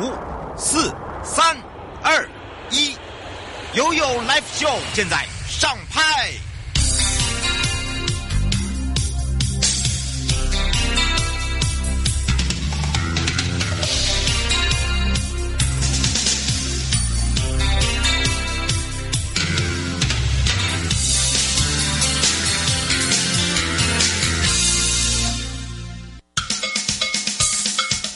五、四、三、二、一，悠悠 Live Show 现在上拍。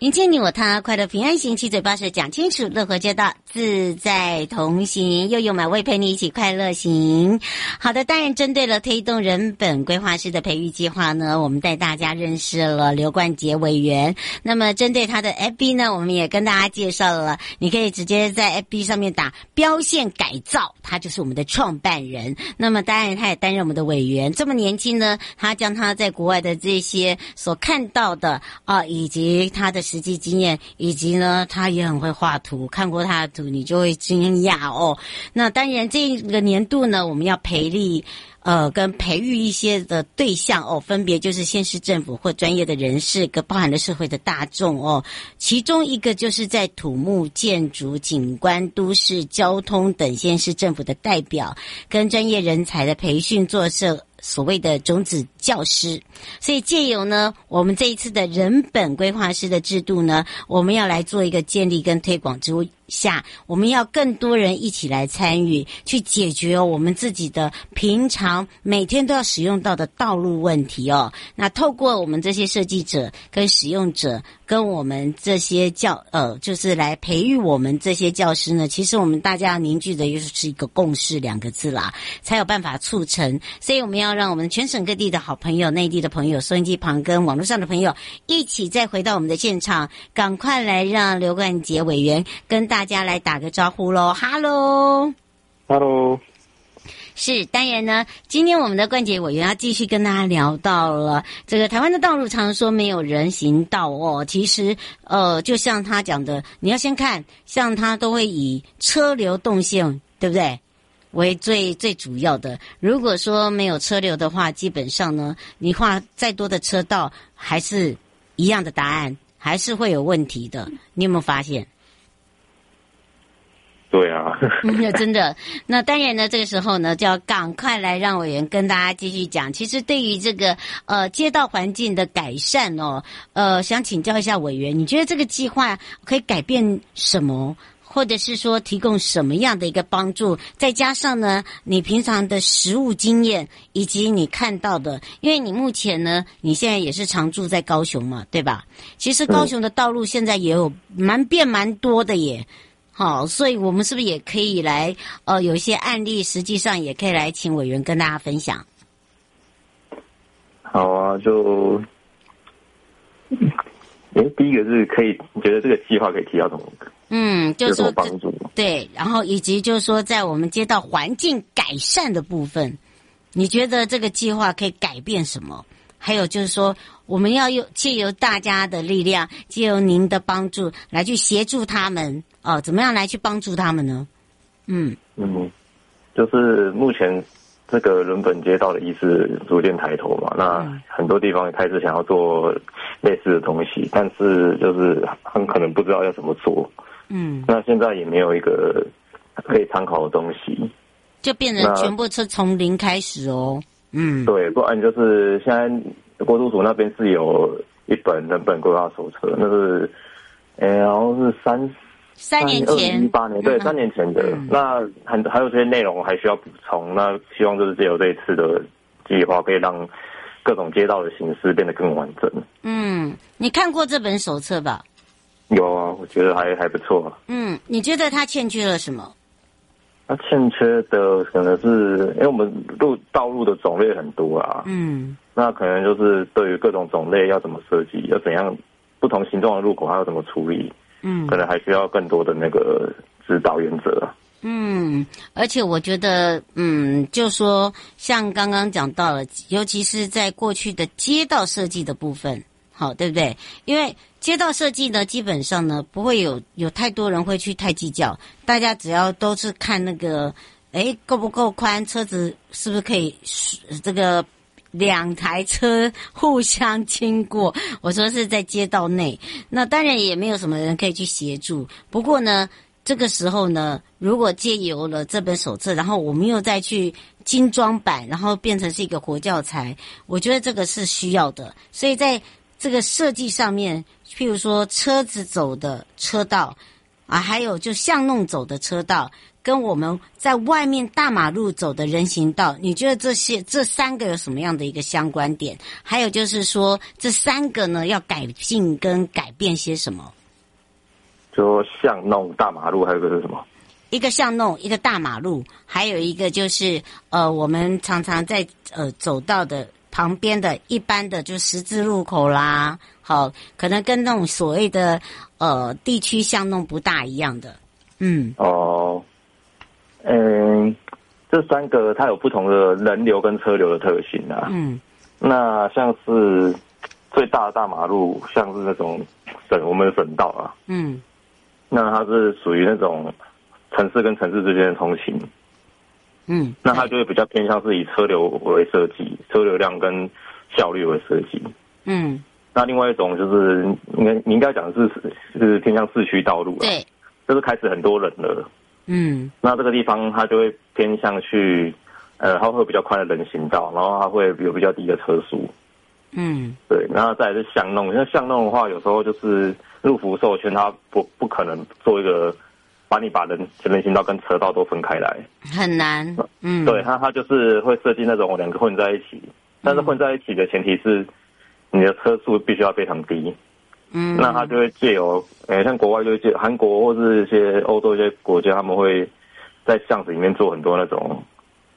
迎接你我他，快乐平安行，七嘴八舌讲清楚，乐活街道自在同行，悠悠美味陪你一起快乐行。好的，当然针对了推动人本规划师的培育计划呢，我们带大家认识了刘冠杰委员。那么针对他的 FB 呢，我们也跟大家介绍了，你可以直接在 FB 上面打标线改造，他就是我们的创办人。那么当然他也担任我们的委员，这么年轻呢，他将他在国外的这些所看到的啊，以及他的。实际经验，以及呢，他也很会画图。看过他的图，你就会惊讶哦。那当然，这个年度呢，我们要培力呃，跟培育一些的对象哦，分别就是县市政府或专业的人士，跟包含了社会的大众哦。其中一个就是在土木、建筑、景观、都市、交通等县市政府的代表，跟专业人才的培训做社。所谓的种子教师，所以借由呢，我们这一次的人本规划师的制度呢，我们要来做一个建立跟推广之下，我们要更多人一起来参与，去解决我们自己的平常每天都要使用到的道路问题哦。那透过我们这些设计者跟使用者，跟我们这些教呃，就是来培育我们这些教师呢，其实我们大家凝聚的又是一个共识两个字啦，才有办法促成。所以我们要让我们全省各地的好朋友、内地的朋友、收音机旁跟网络上的朋友一起再回到我们的现场，赶快来让刘冠杰委员跟大。大家来打个招呼喽，哈喽，哈喽，是当然呢。今天我们的冠杰委员要继续跟大家聊到了这个台湾的道路，常说没有人行道哦。其实，呃，就像他讲的，你要先看，像他都会以车流动线，对不对？为最最主要的。如果说没有车流的话，基本上呢，你画再多的车道，还是一样的答案，还是会有问题的。你有没有发现？对啊，真的，那当然呢，这个时候呢，就要赶快来让委员跟大家继续讲。其实对于这个呃街道环境的改善哦，呃，想请教一下委员，你觉得这个计划可以改变什么，或者是说提供什么样的一个帮助？再加上呢，你平常的实务经验以及你看到的，因为你目前呢，你现在也是常住在高雄嘛，对吧？其实高雄的道路现在也有蛮变蛮多的耶。好，所以我们是不是也可以来？呃，有一些案例，实际上也可以来请委员跟大家分享。好啊，就，哎，第一个是可以，你觉得这个计划可以提到什么？嗯，就是说帮助。对，然后以及就是说，在我们街道环境改善的部分，你觉得这个计划可以改变什么？还有就是说，我们要用借由大家的力量，借由您的帮助来去协助他们。哦，怎么样来去帮助他们呢？嗯嗯，就是目前这个人本街道的意识逐渐抬头嘛，那很多地方也开始想要做类似的东西，但是就是很可能不知道要怎么做。嗯，那现在也没有一个可以参考的东西，就变成全部是从零开始哦。嗯，对，不然就是现在国土署那边是有一本人本规划手册，那是，哎，然后是三。三年前，一八年，对，三年前的。嗯、那很还有这些内容还需要补充。那希望就是借由这一次的计划，可以让各种街道的形式变得更完整。嗯，你看过这本手册吧？有啊，我觉得还还不错。嗯，你觉得它欠缺了什么？它欠缺的可能是，因为我们路道路的种类很多啊。嗯，那可能就是对于各种种类要怎么设计，要怎样不同形状的路口，还要怎么处理。嗯，可能还需要更多的那个指导原则。嗯，而且我觉得，嗯，就说像刚刚讲到了，尤其是在过去的街道设计的部分，好，对不对？因为街道设计呢，基本上呢，不会有有太多人会去太计较，大家只要都是看那个诶，够不够宽？车子是不是可以这个两台车互相经过？我说是在街道内，那当然也没有什么人可以去协助。不过呢，这个时候呢，如果借由了这本手册，然后我们又再去精装版，然后变成是一个活教材，我觉得这个是需要的。所以在这个设计上面，譬如说车子走的车道啊，还有就巷弄走的车道。跟我们在外面大马路走的人行道，你觉得这些这三个有什么样的一个相关点？还有就是说，这三个呢要改进跟改变些什么？就巷弄、大马路，还有一个是什么？一个巷弄，一个大马路，还有一个就是呃，我们常常在呃走到的旁边的一般的就十字路口啦，好，可能跟那种所谓的呃地区巷弄不大一样的，嗯，哦。嗯，这三个它有不同的人流跟车流的特性啊。嗯，那像是最大的大马路，像是那种省我们的省道啊。嗯，那它是属于那种城市跟城市之间的通行。嗯，那它就会比较偏向是以车流为设计，车流量跟效率为设计。嗯，那另外一种就是应该你应该讲的是是偏向市区道路了。对，就是开始很多人了。嗯，那这个地方它就会偏向去，呃，它会有比较宽的人行道，然后它会有比较低的车速。嗯，对，然后再来是巷弄，因为巷弄的话，有时候就是路幅授权，它不不可能做一个把你把人人行道跟车道都分开来，很难。嗯，对，它它就是会设计那种两个混在一起，但是混在一起的前提是你的车速必须要非常低。嗯，那他就会借由，诶、欸，像国外就会借韩国或是一些欧洲一些国家，他们会在巷子里面做很多那种，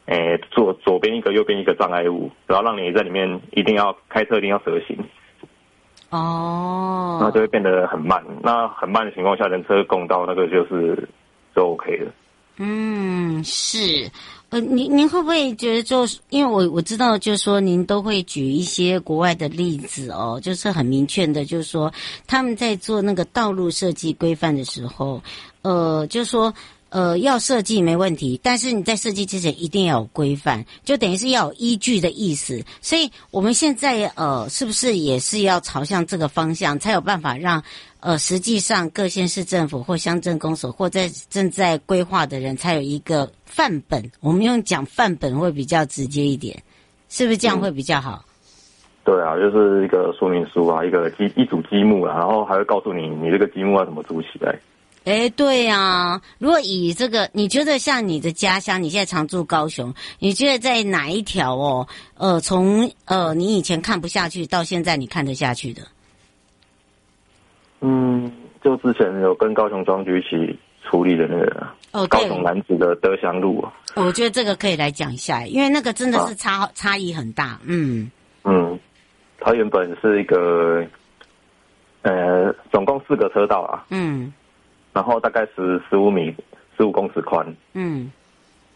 诶、欸，做左边一个右边一个障碍物，然后让你在里面一定要开车一定要蛇行。哦，那就会变得很慢。那很慢的情况下，人车共道那个就是就 OK 了。嗯，是。呃，您您会不会觉得，就是因为我我知道，就是说您都会举一些国外的例子哦，就是很明确的，就是说他们在做那个道路设计规范的时候，呃，就是说呃要设计没问题，但是你在设计之前一定要有规范，就等于是要有依据的意思。所以我们现在呃，是不是也是要朝向这个方向，才有办法让？呃，实际上各县市政府或乡镇公所或在正在规划的人才有一个范本。我们用讲范本会比较直接一点，是不是这样会比较好？嗯、对啊，就是一个说明书啊，一个积一组积木啊，然后还会告诉你你这个积木要怎么组起来。哎，对呀、啊，如果以这个，你觉得像你的家乡，你现在常住高雄，你觉得在哪一条哦？呃，从呃你以前看不下去到现在你看得下去的？嗯，就之前有跟高雄庄局一起处理的那个哦，高雄男子的德祥路。我觉得这个可以来讲一下，因为那个真的是差、啊、差异很大。嗯嗯，它原本是一个呃，总共四个车道啊。嗯，然后大概十十五米、十五公尺宽。嗯，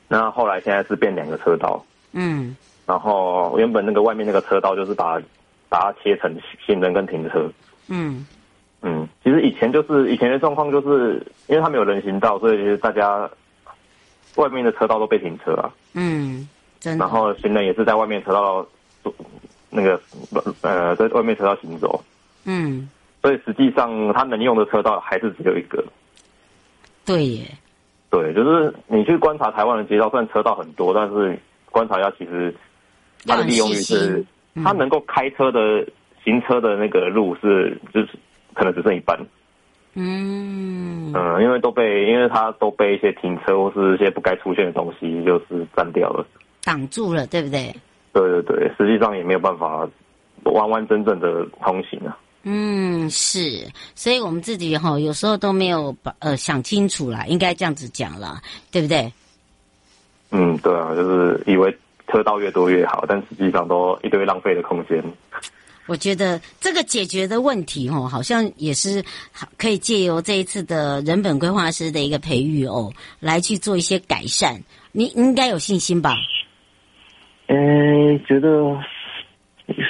那后来现在是变两个车道。嗯，然后原本那个外面那个车道就是把把它切成行人跟停车。嗯。嗯，其实以前就是以前的状况，就是因为它没有人行道，所以大家外面的车道都被停车啊。嗯，真的。然后行人也是在外面车道，那个呃，在外面车道行走。嗯，所以实际上他能用的车道还是只有一个。对耶。对，就是你去观察台湾的街道，虽然车道很多，但是观察一下，其实它的利用率是，它能够开车的行车的那个路是就是。可能只剩一半，嗯嗯，因为都被因为它都被一些停车或是一些不该出现的东西就是占掉了，挡住了，对不对？对对对，实际上也没有办法完完整整的通行啊。嗯，是，所以我们自己哈有时候都没有把呃想清楚啦，应该这样子讲了，对不对？嗯，对啊，就是以为车道越多越好，但实际上都一堆浪费的空间。我觉得这个解决的问题哦，好像也是可以借由这一次的人本规划师的一个培育哦，来去做一些改善。你应该有信心吧？嗯，觉得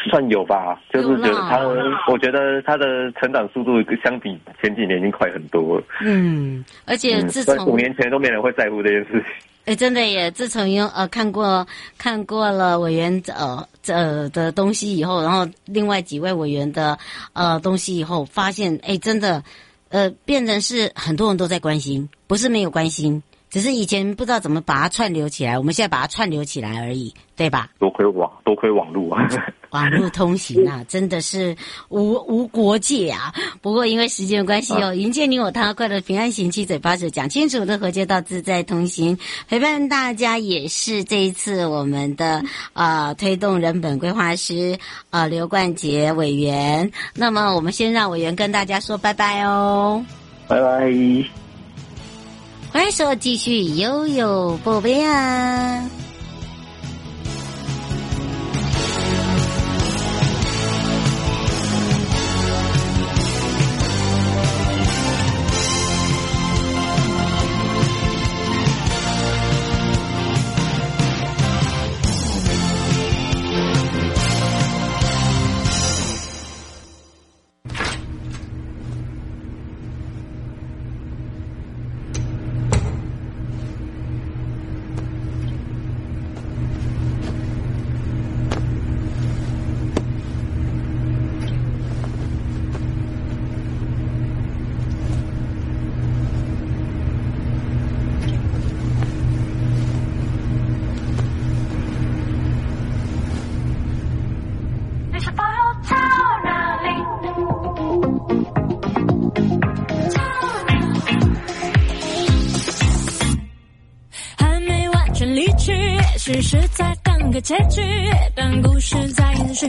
算有吧。就是觉得他，我觉得他的成长速度相比前几年已经快很多了。嗯，而且自从、嗯、五年前都没人会在乎这件事情。哎，真的耶！自从用呃看过看过了委员呃呃的东西以后，然后另外几位委员的呃东西以后，发现哎，真的呃变成是很多人都在关心，不是没有关心。只是以前不知道怎么把它串流起来，我们现在把它串流起来而已，对吧？多亏网，多亏网络啊！网络通行啊，真的是无无国界啊！不过因为时间的关系哦，啊、迎接你我他，快乐平安行，七嘴八舌讲清楚，的和街道自在同行，陪伴大家也是这一次我们的呃推动人本规划师呃刘冠杰委员。那么我们先让委员跟大家说拜拜哦，拜拜。欢迎收继续悠悠宝贝啊！只是在等个结局，但故事在延续，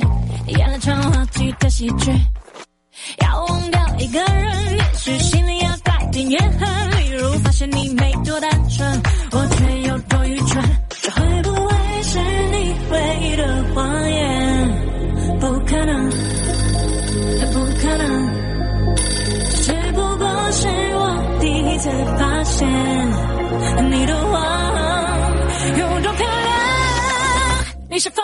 你是否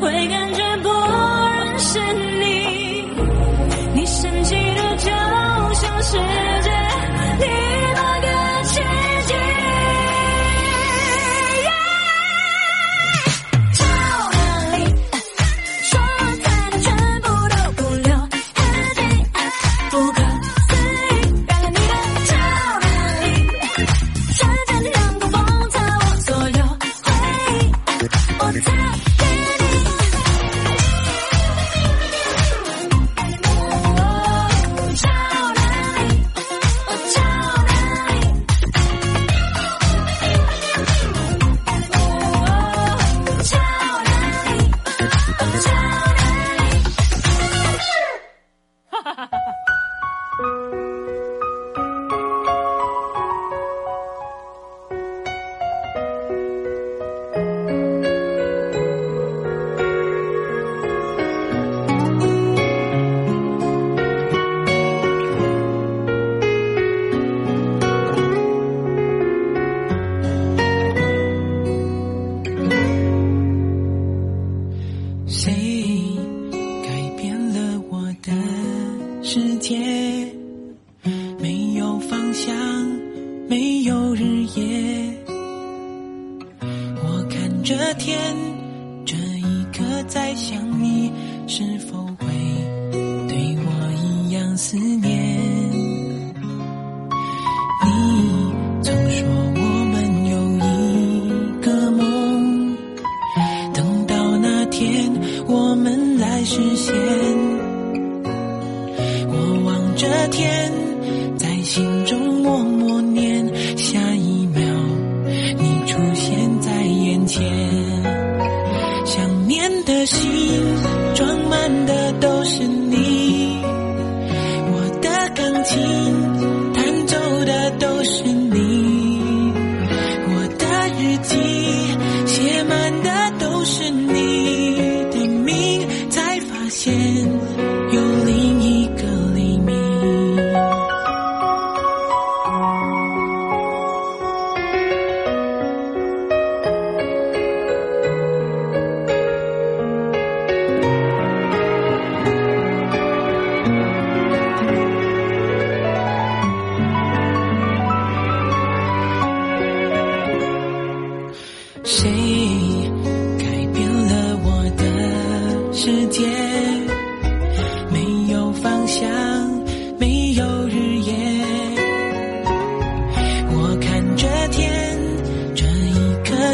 会感觉不认识你。你神奇的就像是心中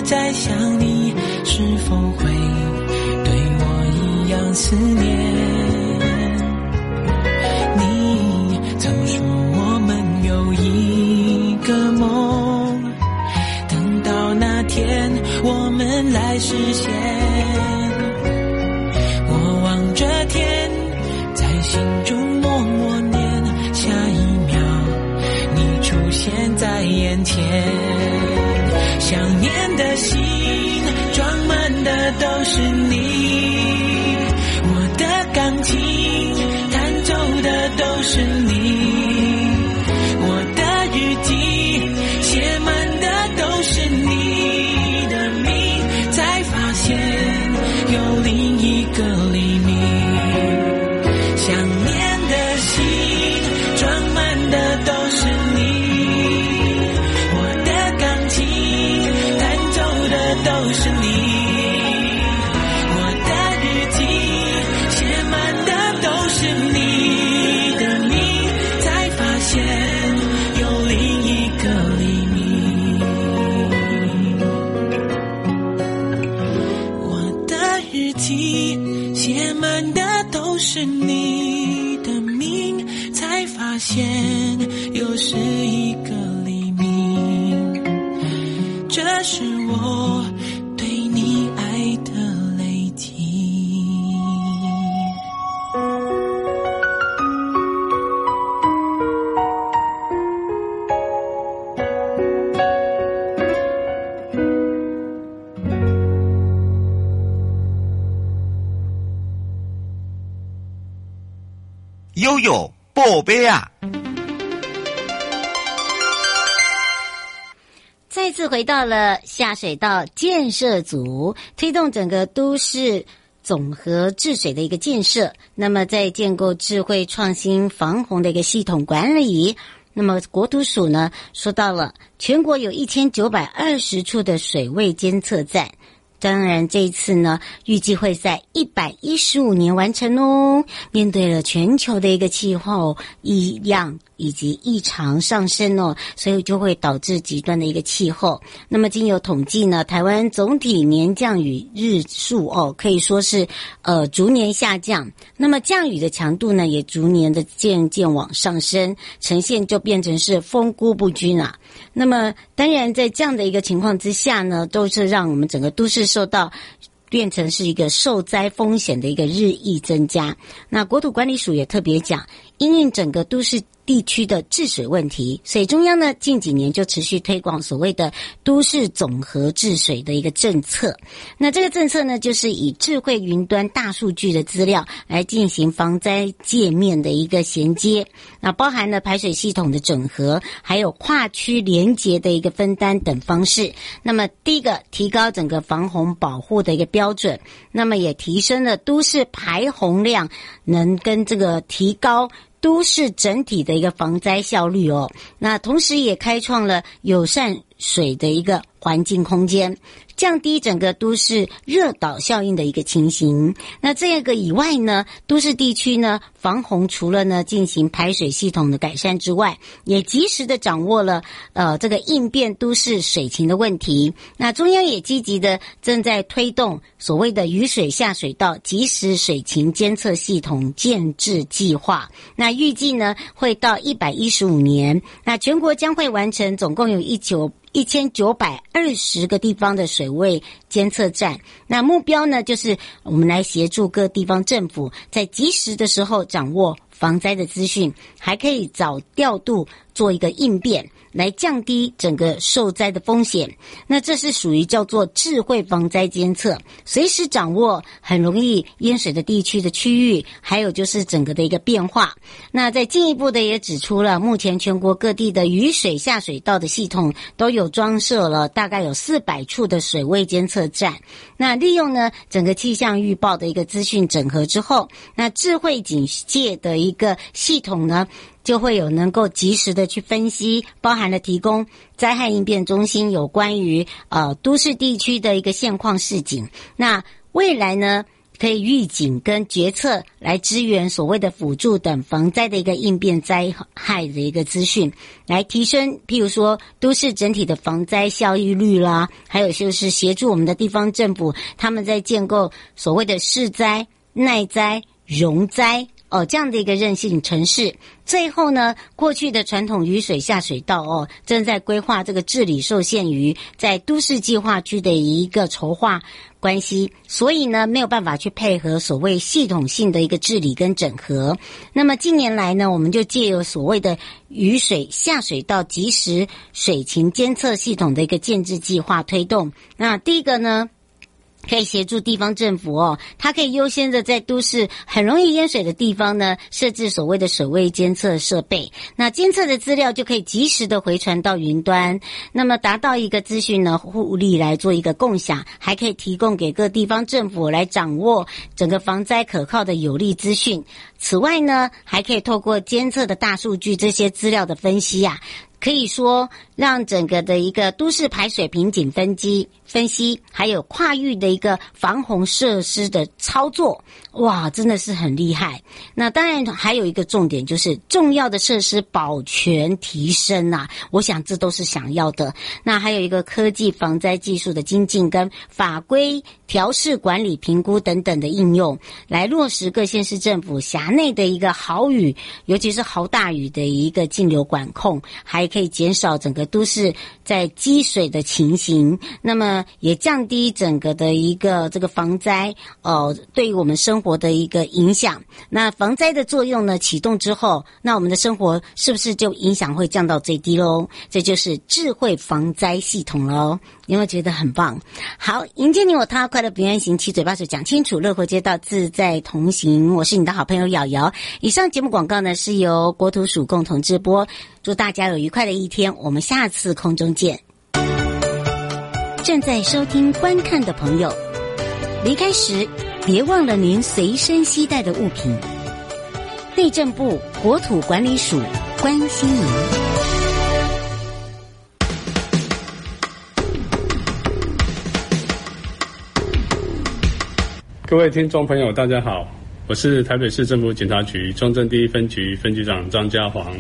在想你是否会对我一样思念？你曾说我们有一个梦等到那天我们来实现都是你。我的钢琴弹奏的都是你。我的日记写满的都是你的名才发现有另一个你。悠悠宝贝啊！再次回到了下水道建设组，推动整个都市总合治水的一个建设。那么，在建构智慧创新防洪的一个系统管理。那么，国土署呢，说到了全国有一千九百二十处的水位监测站。当然，这一次呢，预计会在一百一十五年完成哦。面对了全球的一个气候异样以及异常上升哦，所以就会导致极端的一个气候。那么，经有统计呢，台湾总体年降雨日数哦，可以说是呃逐年下降。那么，降雨的强度呢，也逐年的渐渐往上升，呈现就变成是分布不均啊。那么，当然在这样的一个情况之下呢，都是让我们整个都市。受到变成是一个受灾风险的一个日益增加，那国土管理署也特别讲，因应整个都市。地区的治水问题，所以中央呢近几年就持续推广所谓的都市总合治水的一个政策。那这个政策呢，就是以智慧云端大数据的资料来进行防灾界面的一个衔接，那包含了排水系统的整合，还有跨区连结的一个分担等方式。那么第一个提高整个防洪保护的一个标准，那么也提升了都市排洪量，能跟这个提高。都市整体的一个防灾效率哦。那同时也开创了友善水的一个环境空间。降低整个都市热岛效应的一个情形。那这个以外呢，都市地区呢防洪除了呢进行排水系统的改善之外，也及时的掌握了呃这个应变都市水情的问题。那中央也积极的正在推动所谓的雨水下水道及时水情监测系统建置计划。那预计呢会到一百一十五年，那全国将会完成，总共有一九。一千九百二十个地方的水位监测站，那目标呢，就是我们来协助各地方政府在及时的时候掌握防灾的资讯，还可以早调度做一个应变。来降低整个受灾的风险，那这是属于叫做智慧防灾监测，随时掌握很容易淹水的地区的区域，还有就是整个的一个变化。那再进一步的也指出了，目前全国各地的雨水下水道的系统都有装设了大概有四百处的水位监测站。那利用呢整个气象预报的一个资讯整合之后，那智慧警戒的一个系统呢，就会有能够及时的去分析，包含了提供灾害应变中心有关于呃都市地区的一个现况示警。那未来呢，可以预警跟决策来支援所谓的辅助等防灾的一个应变灾害的一个资讯，来提升譬如说都市整体的防灾效益率啦，还有就是协助我们的地方政府他们在建构所谓的适灾、耐灾、容灾。哦，这样的一个韧性城市，最后呢，过去的传统雨水下水道哦，正在规划这个治理受限于在都市计划区的一个筹划关系，所以呢，没有办法去配合所谓系统性的一个治理跟整合。那么近年来呢，我们就借由所谓的雨水下水道即时水情监测系统的一个建置计划推动。那第一个呢，可以协助地方政府哦，它可以优先的在都市很容易淹水的地方呢，设置所谓的水位监测设备。那监测的资料就可以及时的回传到云端，那么达到一个资讯呢互利来做一个共享，还可以提供给各地方政府来掌握整个防灾可靠的有利资讯。此外呢，还可以透过监测的大数据这些资料的分析呀、啊。可以说，让整个的一个都市排水瓶颈分析、分析，还有跨域的一个防洪设施的操作，哇，真的是很厉害。那当然还有一个重点，就是重要的设施保全提升啊，我想这都是想要的。那还有一个科技防灾技术的精进跟法规调适管理评估等等的应用，来落实各县市政府辖内的一个豪雨，尤其是豪大雨的一个径流管控，还。可以减少整个都是在积水的情形，那么也降低整个的一个这个防灾呃对于我们生活的一个影响。那防灾的作用呢启动之后，那我们的生活是不是就影响会降到最低喽？这就是智慧防灾系统喽。有没有觉得很棒？好，迎接你我他，快乐平安行，七嘴八舌讲清楚，乐活街道自在同行。我是你的好朋友瑶瑶。以上节目广告呢是由国土署共同直播。祝大家有愉快的一天，我们下次空中见。正在收听观看的朋友，离开时别忘了您随身携带的物品。内政部国土管理署关心您。各位听众朋友，大家好，我是台北市政府警察局中正第一分局分局长张家煌。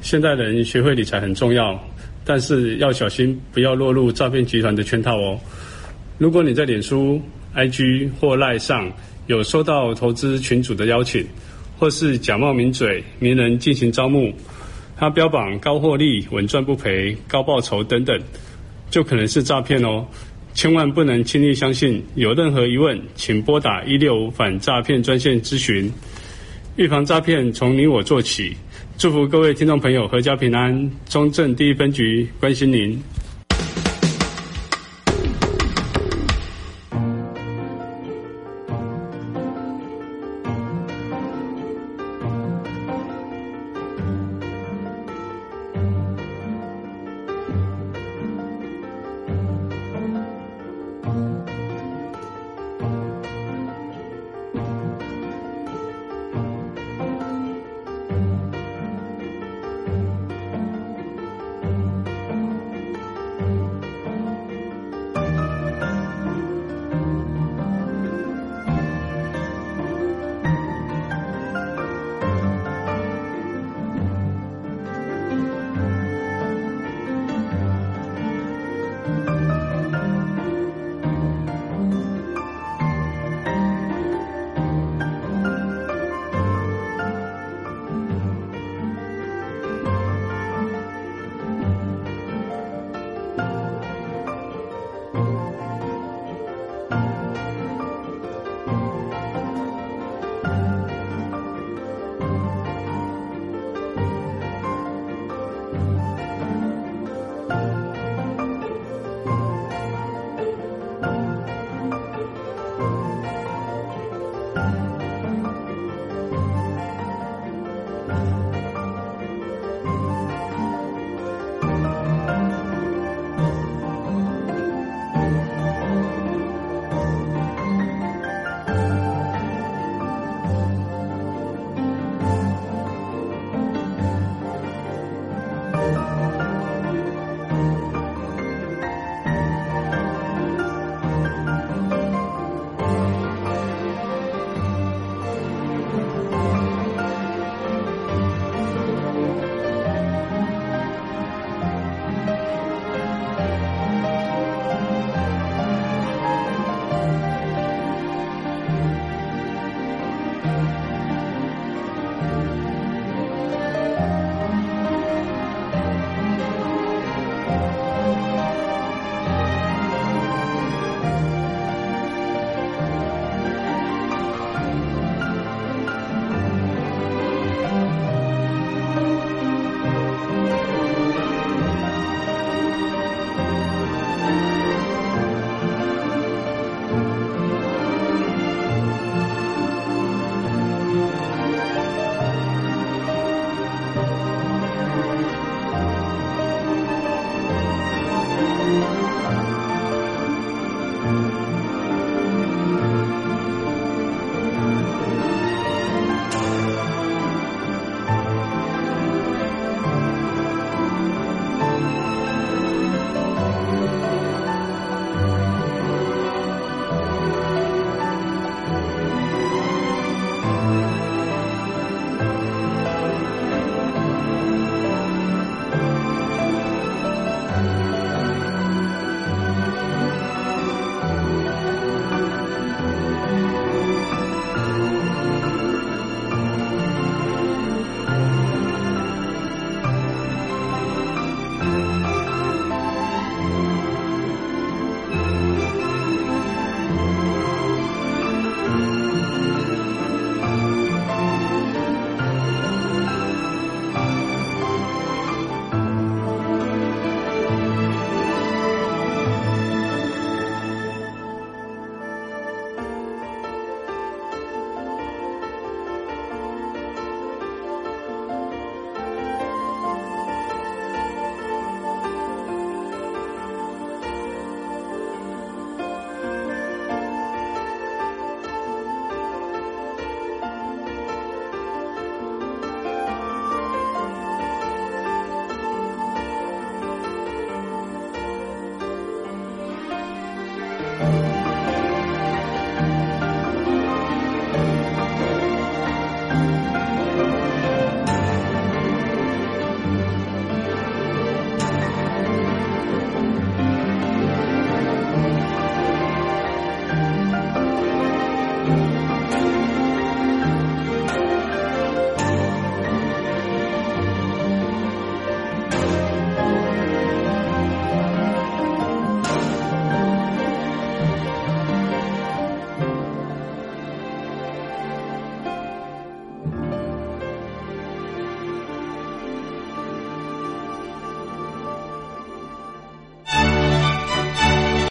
现代人学会理财很重要，但是要小心，不要落入诈骗集团的圈套哦。如果你在脸书、IG 或 LINE 上有收到投资群主的邀请，或是假冒名嘴、名人进行招募，他标榜高获利、稳赚不赔、高报酬等等，就可能是诈骗哦。千万不能轻易相信。有任何疑问，请拨打一六五反诈骗专线咨询。预防诈骗，从你我做起。祝福各位听众朋友阖家平安，中正第一分局关心您。